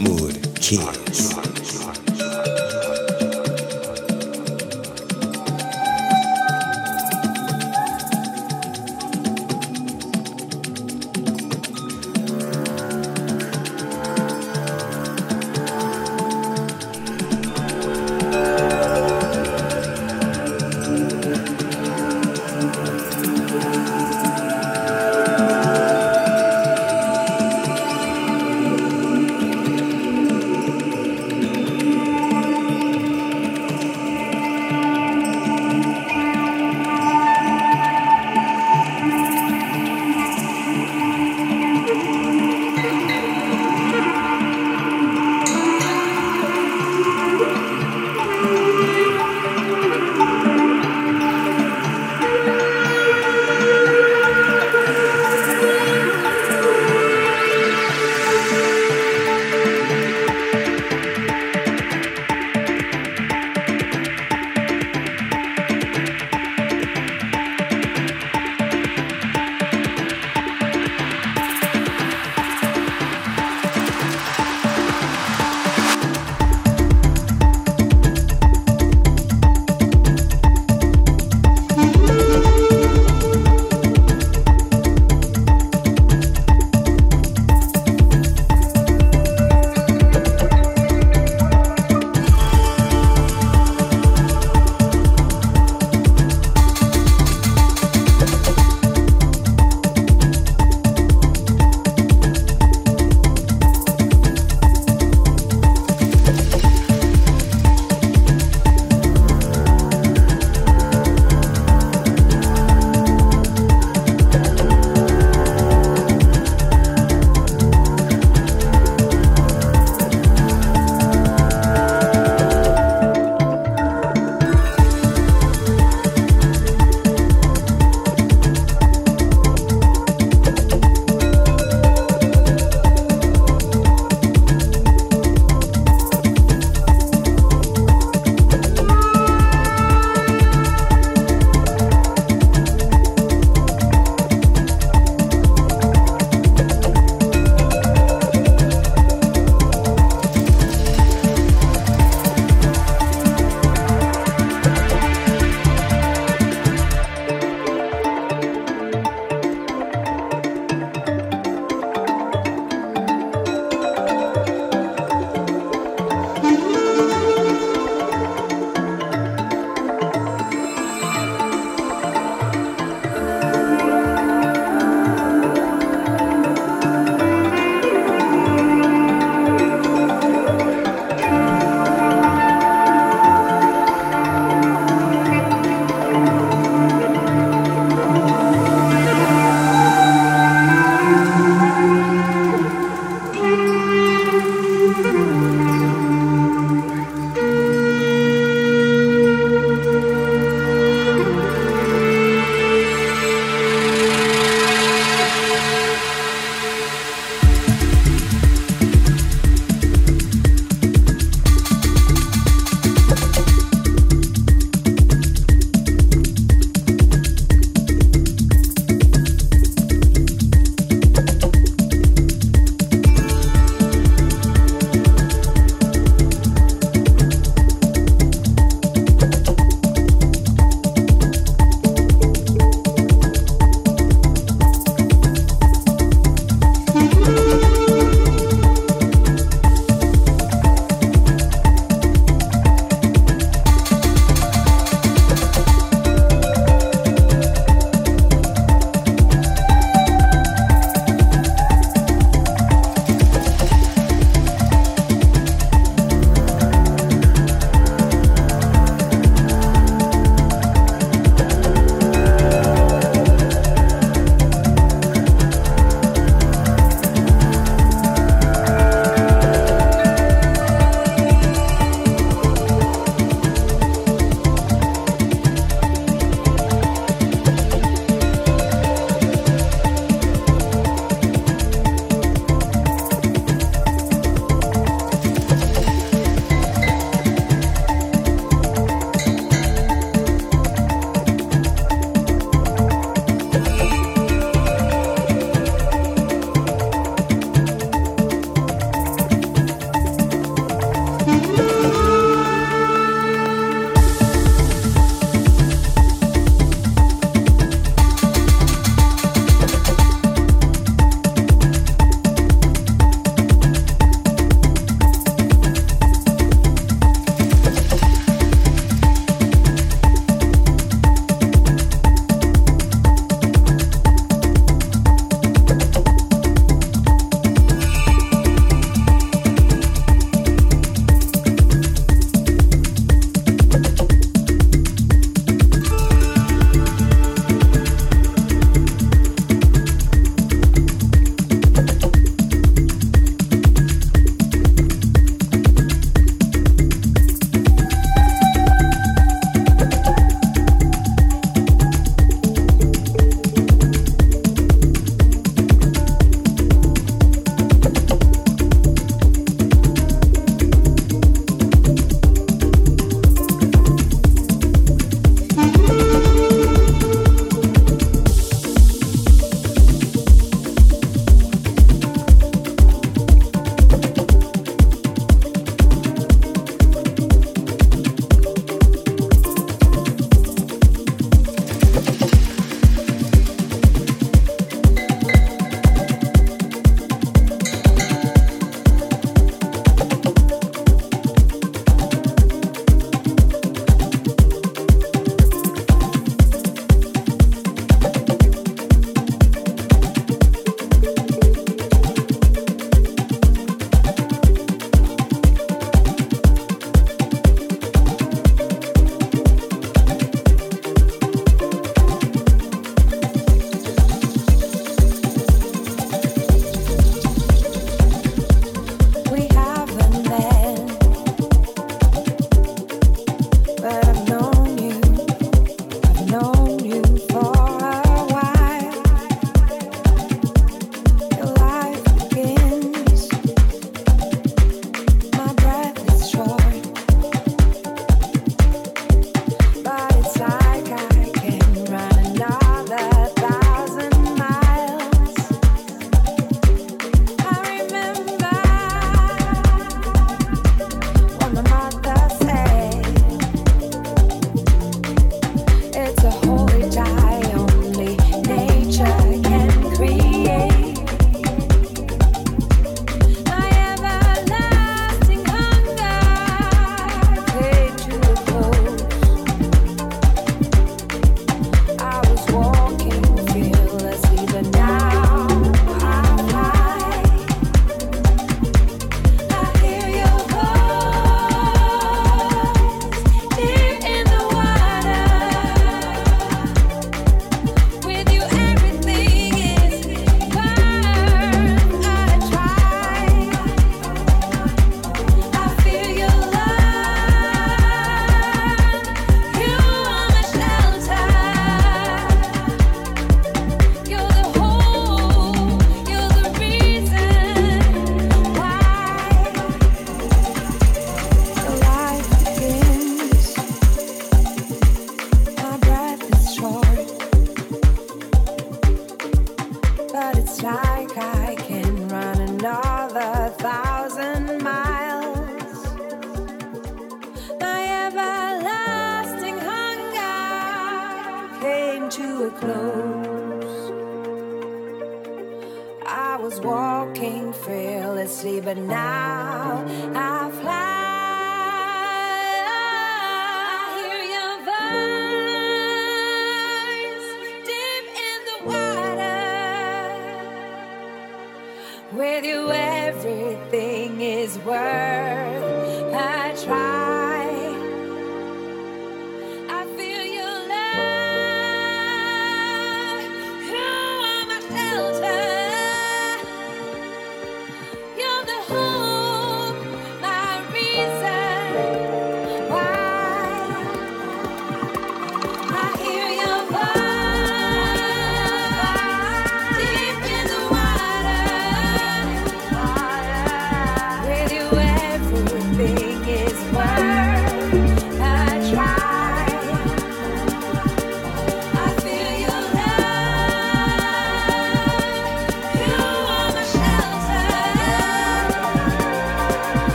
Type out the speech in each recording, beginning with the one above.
Mood Kids.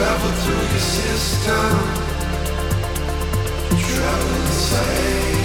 travel through your system, travel inside.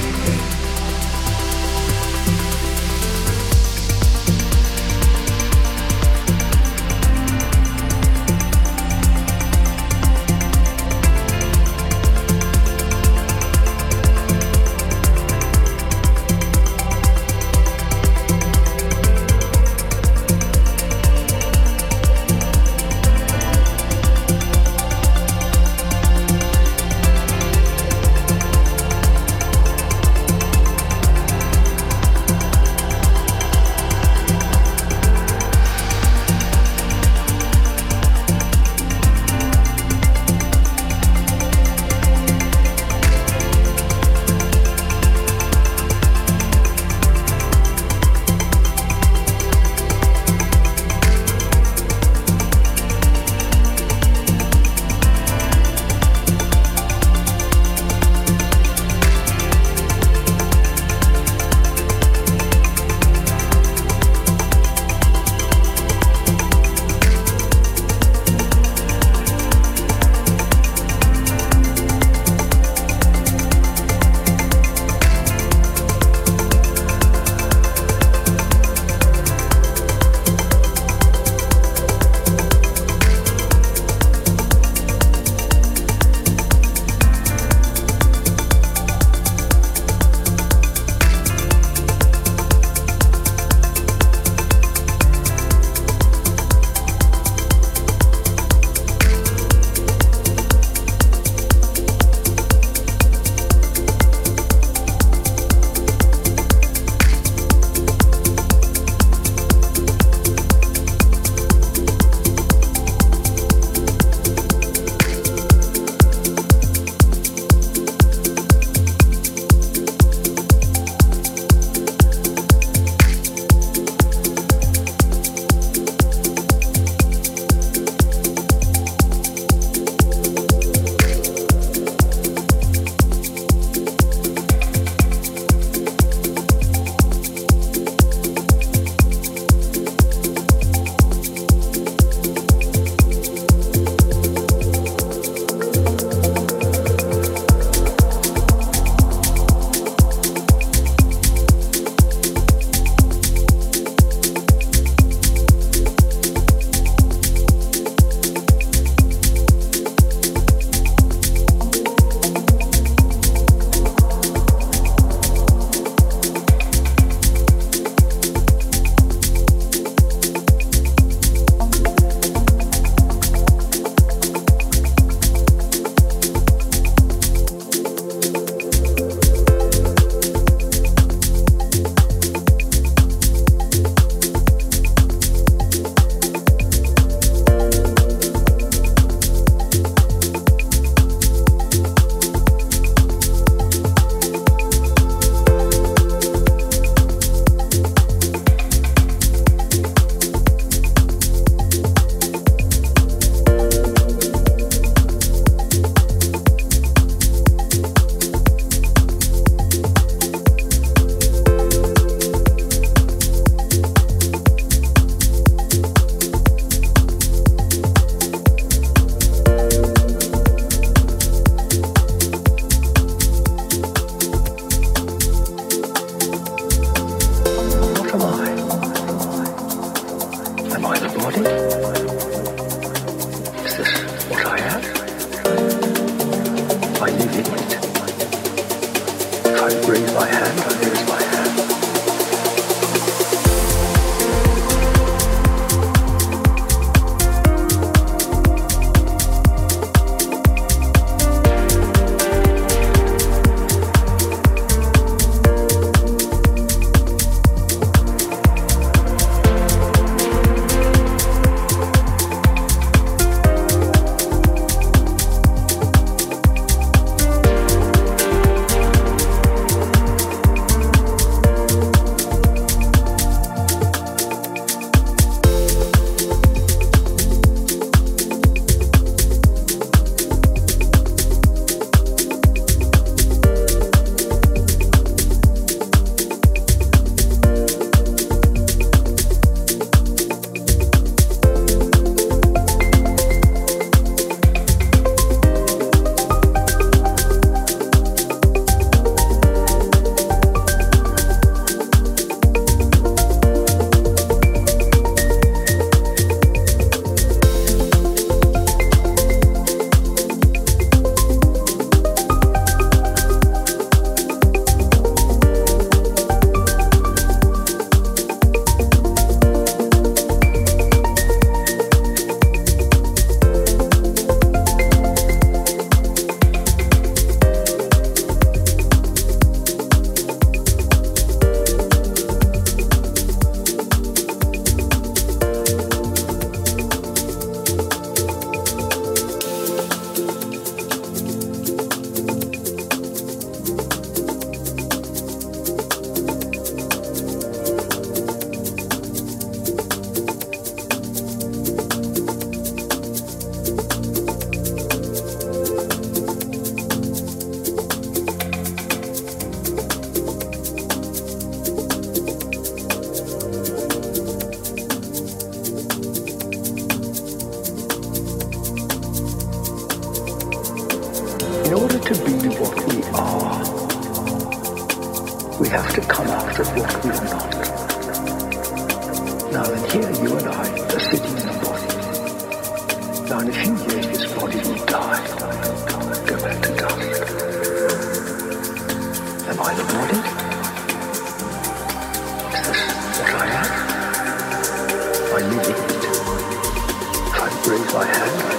I raise